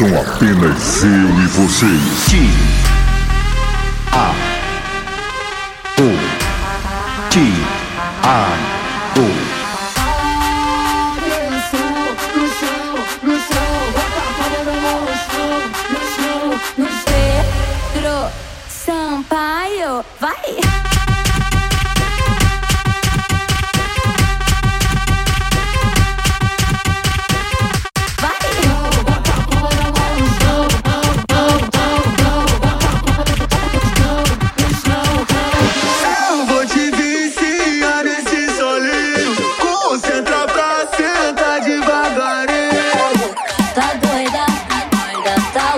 São apenas eu e vocês. Ti. A. O. Ti. A. O. Pedro Sampaio, vai!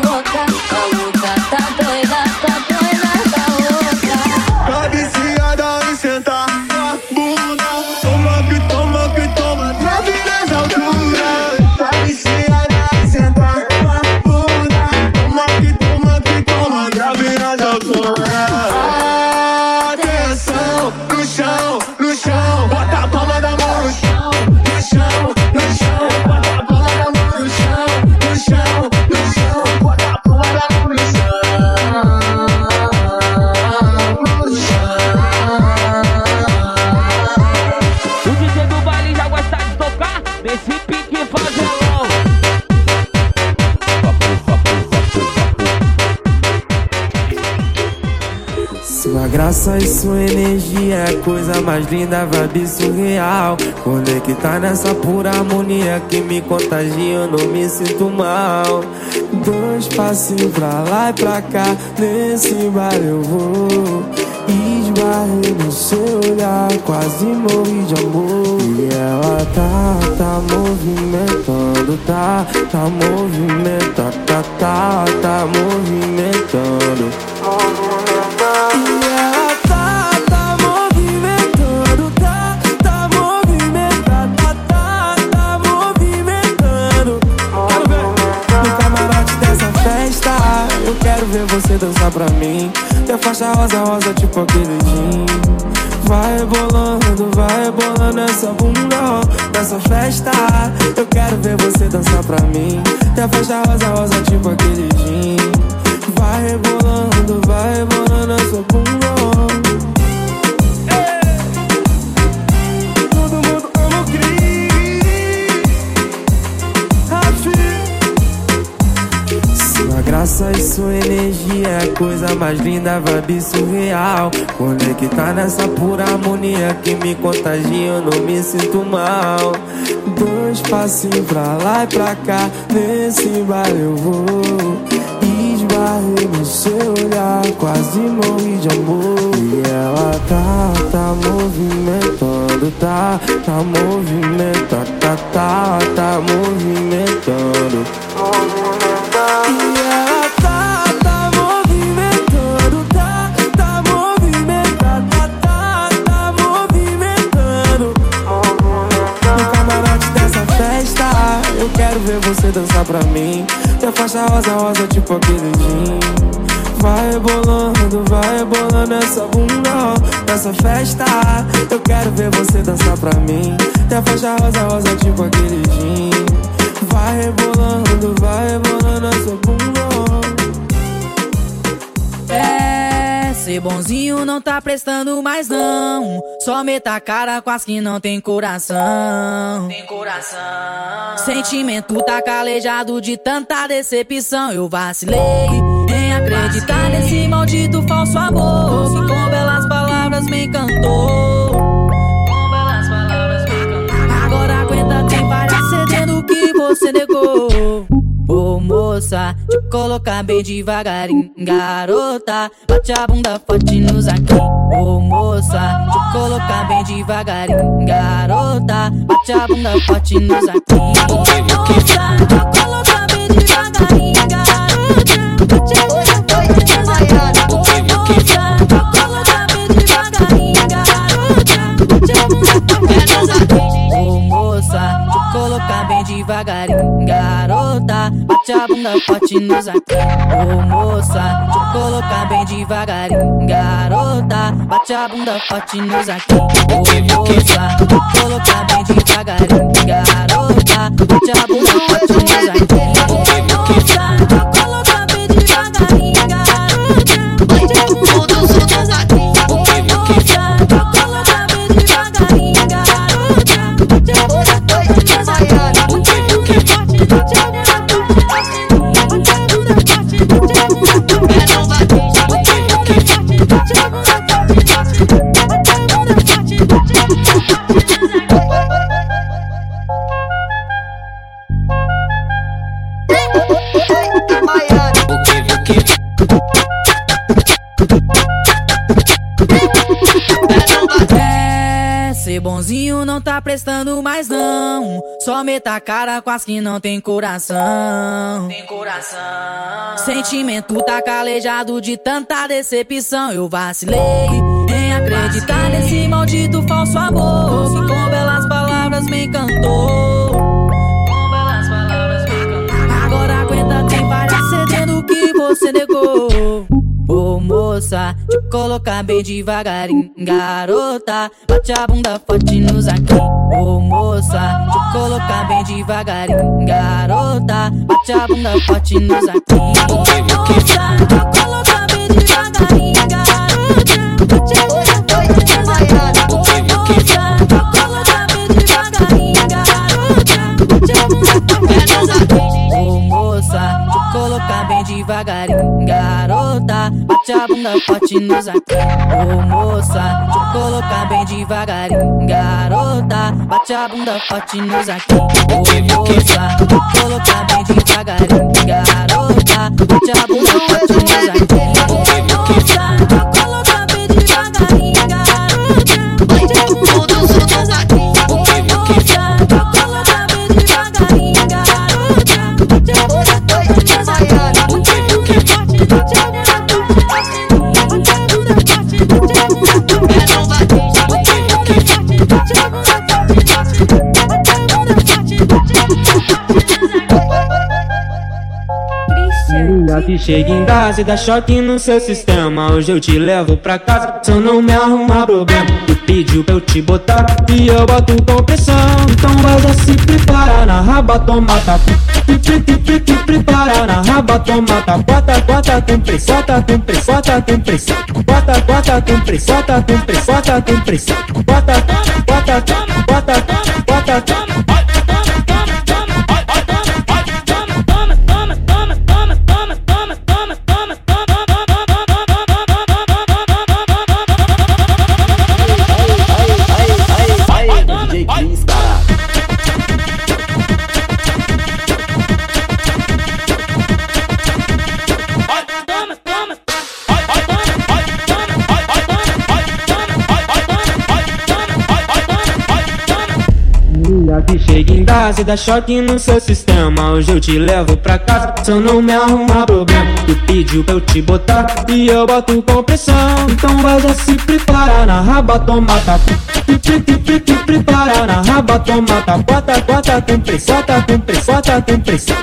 Doida, tá louca, Sua graça e sua energia é coisa mais linda, vibe surreal. Conectar nessa pura harmonia que me contagia, eu não me sinto mal. Dois passinhos pra lá e pra cá, nesse bar eu vou. Esbarrei no seu olhar, quase morri de amor. E ela tá, tá movimentando, tá, tá movimentando, tá, tá, tá movimentando. Você dançar pra mim. Ter faixa rosa, rosa, tipo aquele jean. Vai rebolando, vai rebolando essa bunda nessa festa. Eu quero ver você dançar pra mim. Ter faixa rosa, rosa, tipo aquele jean. Vai rebolando, vai rebolando essa bunda graça e sua energia é a coisa mais linda, vibe surreal. Conectar nessa pura harmonia que me contagia, eu não me sinto mal. Dois passinhos pra lá e pra cá, nesse bar eu vou. Esbarrei no seu olhar, quase morri de amor. E ela tá, tá movimentando, tá, tá movimentando, tá, tá, tá, tá movimentando, quero ver você dançar pra mim. Ter faixa rosa, rosa, tipo aquele jean. Vai rebolando, vai rebolando essa bunda nessa festa. Eu quero ver você dançar pra mim. Ter faixa rosa, rosa, tipo aquele jean. Vai rebolando, vai rebolando essa bunda ó. É, ser bonzinho não tá prestando mais não. Só meta a cara com as que não tem coração. Tem coração. Sentimento tá calejado de tanta decepção. Eu vacilei em acreditar nesse maldito falso amor. Que com belas palavras me encantou. Você negou. Ô moça, te colocar bem devagarinho, garota. Bate a bunda forte nos aqui. Ô moça, te colocar bem devagarinho, garota. Bate a bunda forte nos aqui. Ô moça, devagarinho, garota. Bate a bunda forte nos aqui. Ô moça, te colocar bem devagarinho, garota. Bate a bunda forte nos aqui. Ô moça, te colocar bem devagarinho, garota. Bate a bunda forte nos aqui. Tá prestando mais não. Só meta a cara com as que não tem coração. Tem coração. Sentimento tá calejado de tanta decepção. Eu vacilei em acreditar nesse maldito falso amor. Que com belas palavras me encantou. Com belas palavras me encantou. Agora aguenta, tem várias cedendo que você negou. Moça, te colocar bem devagarinho, garota. Bate a bunda forte nos aqui. Ô moça, te colocar bem devagarinho, garota. Bate a bunda forte nos aqui. Ô moça, Bunda forte nos aqui. Ô moça, te colocar bem devagarinho, garota. Bate a bunda forte nos aqui. Ô moça, te colocar bem devagarinho, garota. Bate a bunda forte nos aqui. Que chega em casa e dá choque no seu sistema. Hoje eu te levo pra casa, se eu não me arrumar problema. Tu pediu pra eu te botar e eu boto com pressão. Então vai se preparar na raba, toma tapa Te, te, prepara na raba, toma tapa Bota, bota com pressão, bota com pressão, bota com pressão. Bota, bota com pressão, bota com pressão, bota com pressão. Bota, bota, bota, bota, bota chega em casa e dá choque no seu sistema. Hoje eu te levo pra casa, se eu não me arrumar problema. Tu pediu pra eu te botar e eu boto com pressão. Então vai já se preparar na raba, toma tapa Te, te, prepara na raba, toma tapa Bota, bota com pressão, bota com pressão, bota com pressão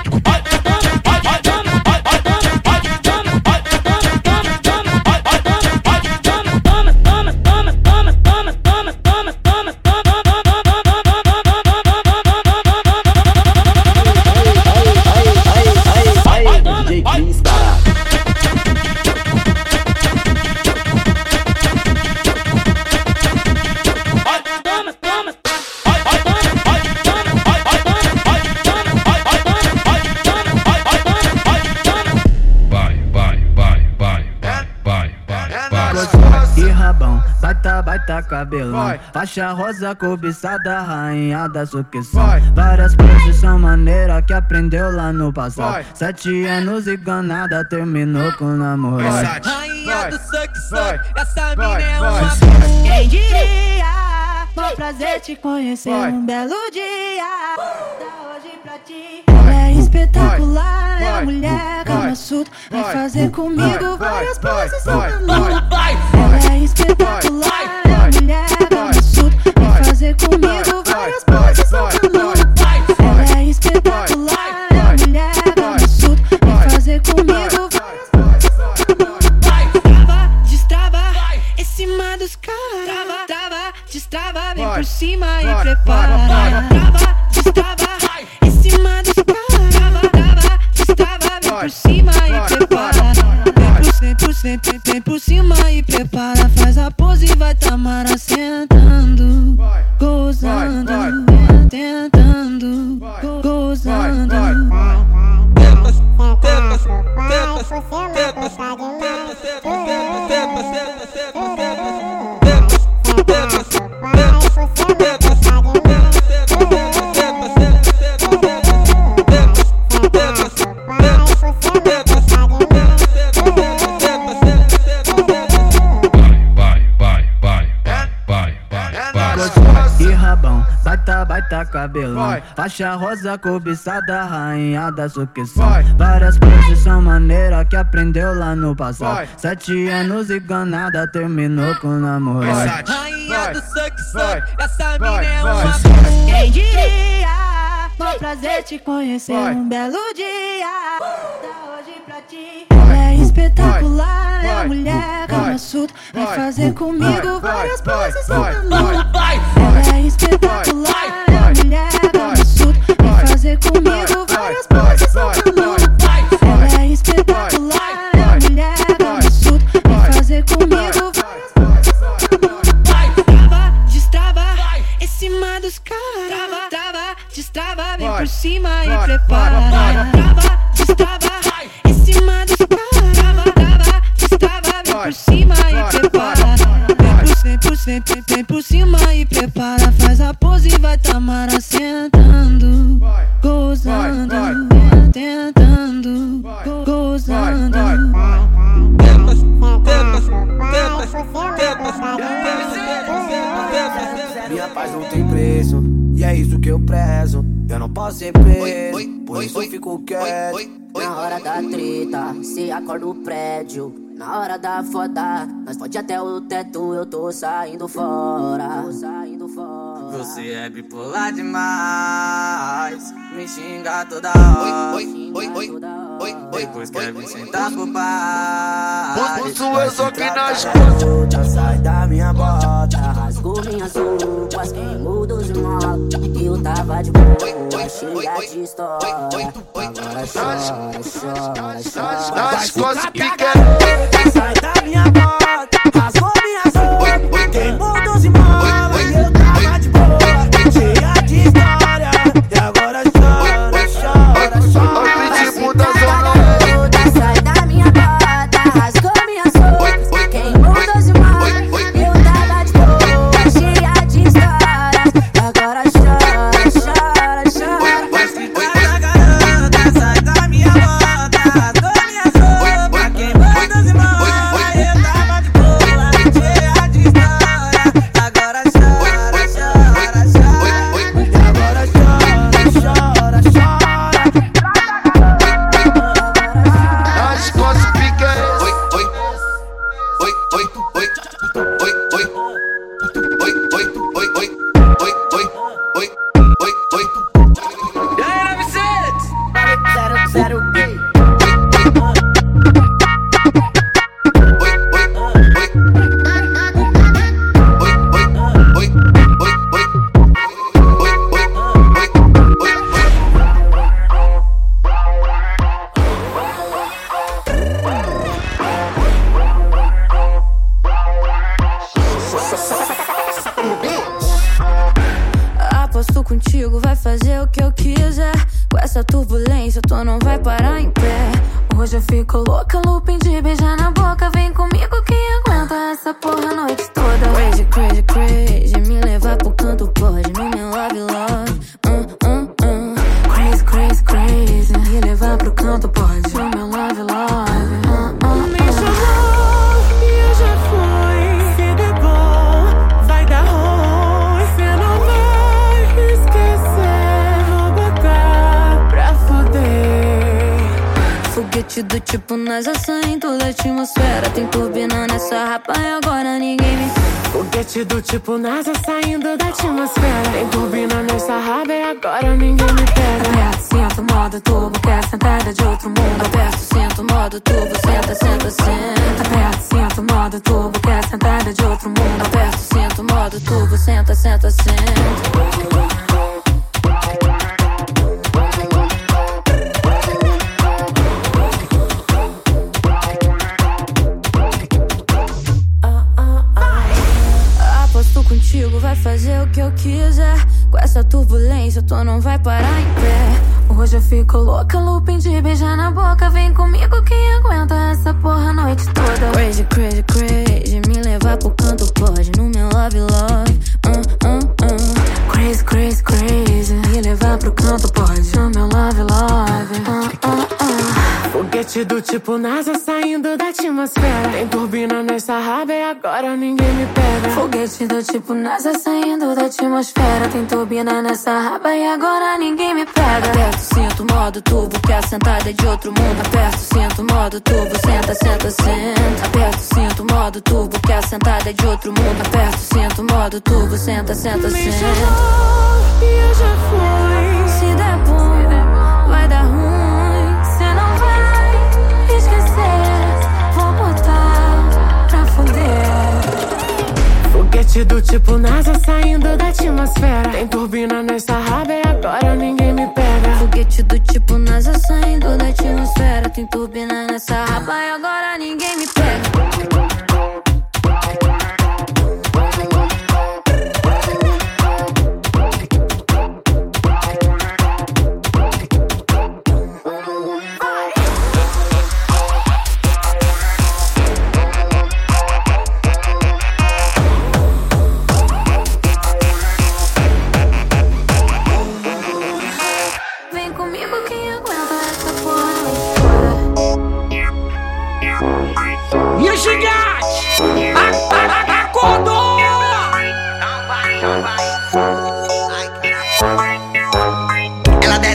cabelão. Faixa rosa cobiçada, rainha da sucção Várias poses são maneira que aprendeu lá no passado. Sete anos e ganada, terminou com namorado Rainha do suck, essa vai, mina é vai. uma Quem diria? Bom prazer te conhecer. Um belo dia. Da hoje pra ti. Ela é espetacular, é a mulher cama suta. Vai fazer comigo várias poses. Ela é espetacular, por, vem Faixa rosa cobiçada, rainha da sucessão. Vai. Várias posição maneira que aprendeu lá no passado. Vai. Sete anos e ganada, terminou com o namorado. Rainha do suck, essa mina é uma Quem diria? Foi prazer te conhecer Vai. um belo dia. Da hoje pra ti. Ela é espetacular, é Vai. a mulher Vai. cama sutra. Vai Vai. fazer comigo Vai. várias Vai. poses Vai. sentadas. Vai. Ela é espetacular, é a mulher cama sutra. Fazer comigo várias poses sentadas. Ela é espetacular, é a mulher sutra. Vai fazer comigo várias Trava, destrava, em cima dos caras. Trava, trava, destrava, vem por cima e prepara. Trava, destrava, em cima dos caras. Trava, trava, destrava, vem por cima e prepara. Vem por, vem por, vem, vem por cima e é isso que eu prezo. Eu não posso ser preso, por isso eu fico quieto. Na hora da treta, se acorda o prédio. Na hora da foda, nós pode até o teto, eu tô saindo fora. Tô saindo fora. Você é bipolar demais, me xinga toda hora. Oi, oi, oi, oi, Depois quer vir sentar pro bar. Eu só que nas costas, sai da minha bota. Rasgou minhas roupas, queimou dos molos. Eu tava de boa, cheia de história. Agora chora, chora, chora. Nas costas que quer. Sai da minha contigo, vai fazer o que eu quiser. Com essa turbulência, tu não vai parar em pé. Hoje eu fico louca, looping de beijar na boca. Vem comigo, quem aguenta essa porra a noite toda? Crazy, crazy, crazy. Me levar pro canto pode, meu love, love. Hum, hum, hum. Crazy, crazy, crazy. Me levar pro canto pode, meu Do tipo NASA saindo toda a atmosfera. Tem turbina nessa rapa e agora ninguém me. Foguete do tipo NASA saindo da atmosfera. Tem turbina nessa raba e agora ninguém me pega. Aperto, sinto modo turbo, quer sentada de outro mundo. Aperto, sinto modo turbo, senta, senta, senta. Aperto, sinto modo turbo, quer sentada de outro mundo. Aperto, sinto modo turbo, senta, senta, senta. Hoje eu fico louca, looping de beijar na boca. Vem comigo, quem aguenta essa porra a noite toda? Crazy, crazy, crazy. Me levar pro canto pode, no meu love, love. Hum, hum, hum. Crazy, crazy, crazy. Me levar pro canto pode, do tipo NASA saindo da atmosfera. Tem turbina nessa raba e agora ninguém me pega. Foguete do tipo NASA saindo da atmosfera. Tem turbina nessa raba e agora ninguém me pega. Aperto, sinto modo turbo, quer sentada de outro mundo. Aperto, sinto modo turbo, senta, senta, senta. Aperto, sinto modo turbo, quer sentada de outro mundo. Aperto, sinto modo turbo, senta, senta, Me senta. chamou e eu já fui. Se der bom, vai dar ruim. Foguete do tipo NASA saindo da atmosfera. Tem turbina nessa raba e agora ninguém me pega. Foguete do tipo NASA saindo da atmosfera. Tem turbina nessa raba e agora ninguém me pega.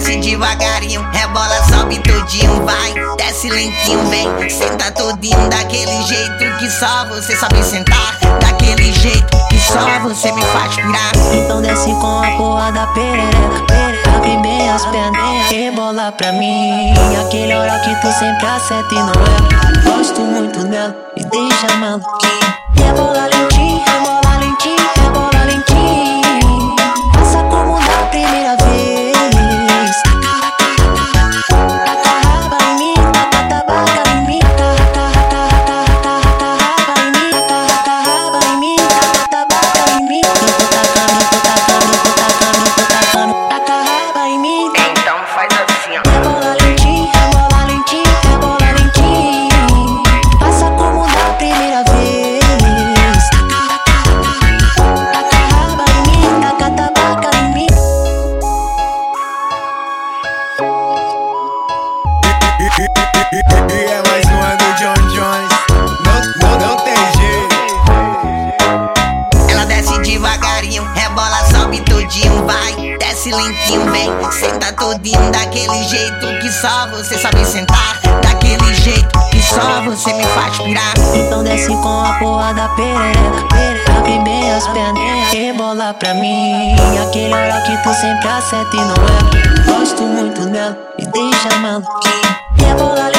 Desce devagarinho, rebola, sobe tudinho, vai, desce lentinho, vem, senta tudinho, daquele jeito que só você sabe sentar, daquele jeito que só você me faz pirar. Então desce com a porra da perereca, perereca. Abre bem as pernas, rebola pra mim. Aquele hora que tu sempre acerta e não erra. Gosto muito dela, me deixa maluquinho. Rebola deixa maluquinho.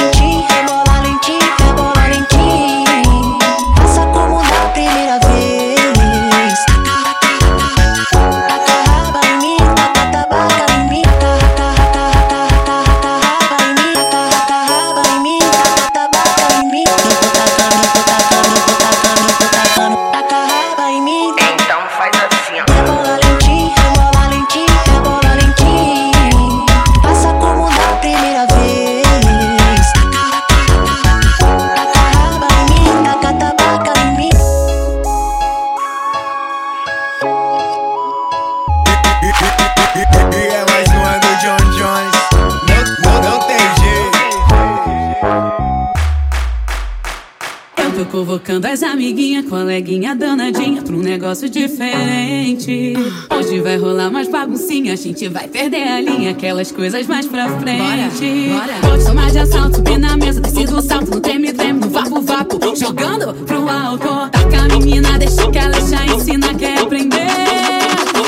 Convocando as amiguinhas, coleguinha danadinha pra um negócio diferente. Hoje vai rolar umas baguncinhas, a gente vai perder a linha, aquelas coisas mais pra frente. Bora, bora. Pode tomar de assalto, subir na mesa, descer do salto, no treme, treme, no vapo, vapo, jogando pro alto. Taca a menina, deixa que ela já ensina, quer aprender.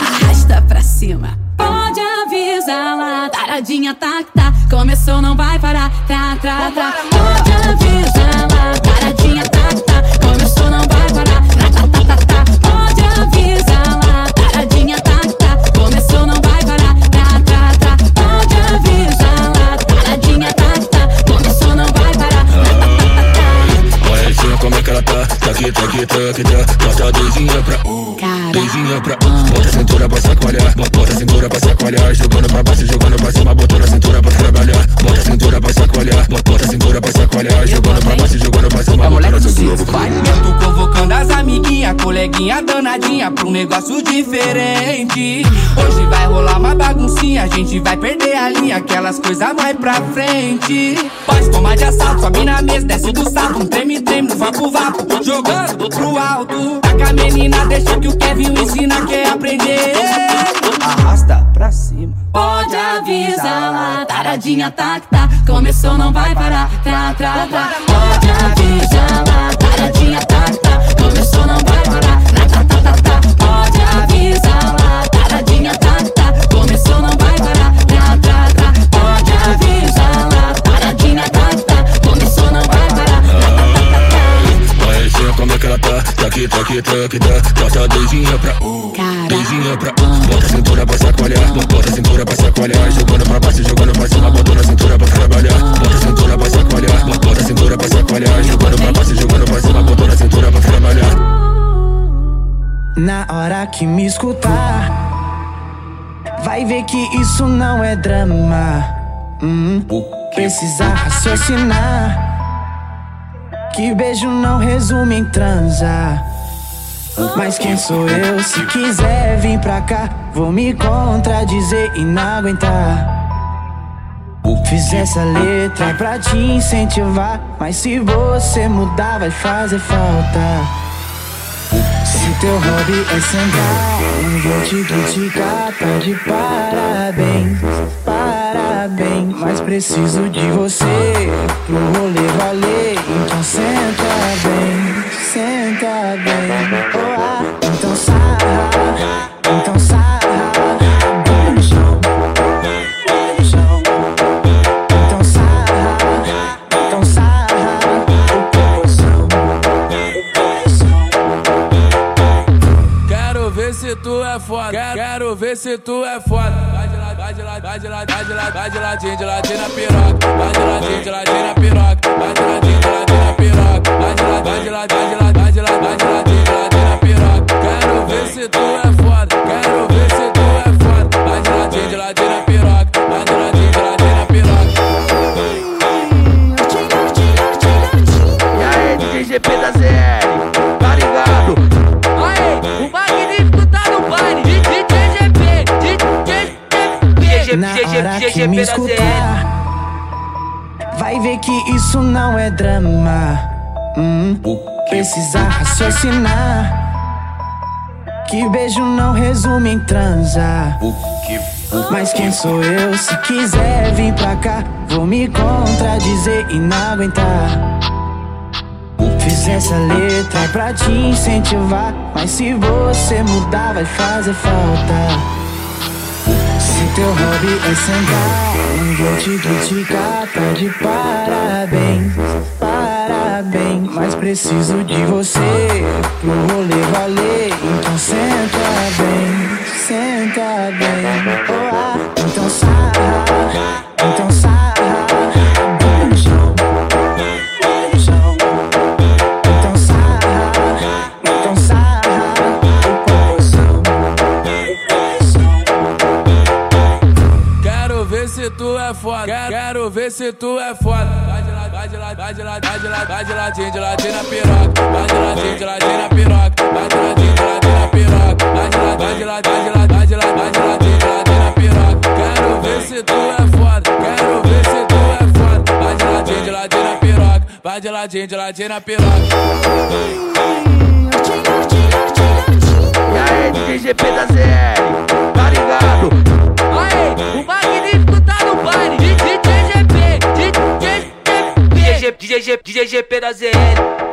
Arrasta pra cima. Pode avisar lá, taradinha, tá, tá. Começou, não vai parar, tá, tá, tá. Pode avisar lá, tá aqui, tá tá tá. Doisinha pra. Bota a cintura pra chacoalhar, bota a cintura pra chacoalhar. Jogando pra baixo, jogando pra cima, botando a cintura pra trabalhar. Bota a cintura pra chacoalhar, bota a cintura pra chacoalhar. Jogando pra baixo, jogando pra cima, botando a cintura pra Vai, eu tô convocando as amiguinhas minha coleguinha danadinha pra um negócio diferente. Hoje vai rolar uma baguncinha, a gente vai perder a linha, aquelas coisas mais pra frente. Pode tomar de assalto, sobe na mesa, desce do salto, um treme, treme, no vapo, vapo, jogando pro alto. Taca a menina, deixa que o Kevin ensina, quer aprender. Arrasta pra cima. Pode avisar taradinha tá que tá. Começou, não vai parar. Tra, tra, tra. Pode avisar que isso não é drama. Hum, precisa raciocinar. Que beijo não resume em transar. Mas quem sou eu? Se quiser vir pra cá, vou me contradizer e não aguentar. Fiz essa letra pra te incentivar. Mas se você mudar, vai fazer falta. Teu hobby é sentar, não vou te criticar, tá de parabéns, parabéns. Mas preciso de você pro rolê valer, então senta bem, senta bem. Oh, ah, então sarra, então sarra. Se tu é foda. Quero, ver se tu é foda. Vai de lá, vai de lá, vai de lá, vai de lá, vai de ladinho, de ladinho na piroca. Vai de ladinho, de ladinho na piroca. Vai de ladinho, de ladinho na piroca. Vai de lá, vai de lá, vai de lá, vai de lá, vai de ladinho, de ladinho na piroca. Quero ver se tu é foda. Quero ver se tu é foda. Vai de ladinho, de ladinho na piroca. Hora que me escutar, vai ver que isso não é drama. Hum, precisa raciocinar. Que beijo não resume em transar. Mas quem sou eu? Se quiser vir pra cá, vou me contradizer e não aguentar. Fiz essa letra pra te incentivar. Mas se você mudar, vai fazer falta. Teu hobby é sentar, não vou te criticar, tá de parabéns, parabéns. Mas preciso de você pro rolê valer, então senta bem, senta bem. Oh, ah, então sarra, foda. Quero, quero ver se tu é foda. Vai de lá, vai de lá, vai de de lá, vai de ladinho, de ladinho na piroca. Vai de ladinho, de ladinho na piroca. Vai de ladinho, de ladinho na piroca. Vai de vai de lá, vai de vai de de ladinho, de ladinho na piroca. Quero ver se tu é foda. Quero ver se tu é foda. Vai de ladinho, de ladinho na piroca. Vai de ladinho, de ladinho na piroca. E aí, DJ GP da ZL, baile. DJ GP, DJ GP, DJ GP da ZL.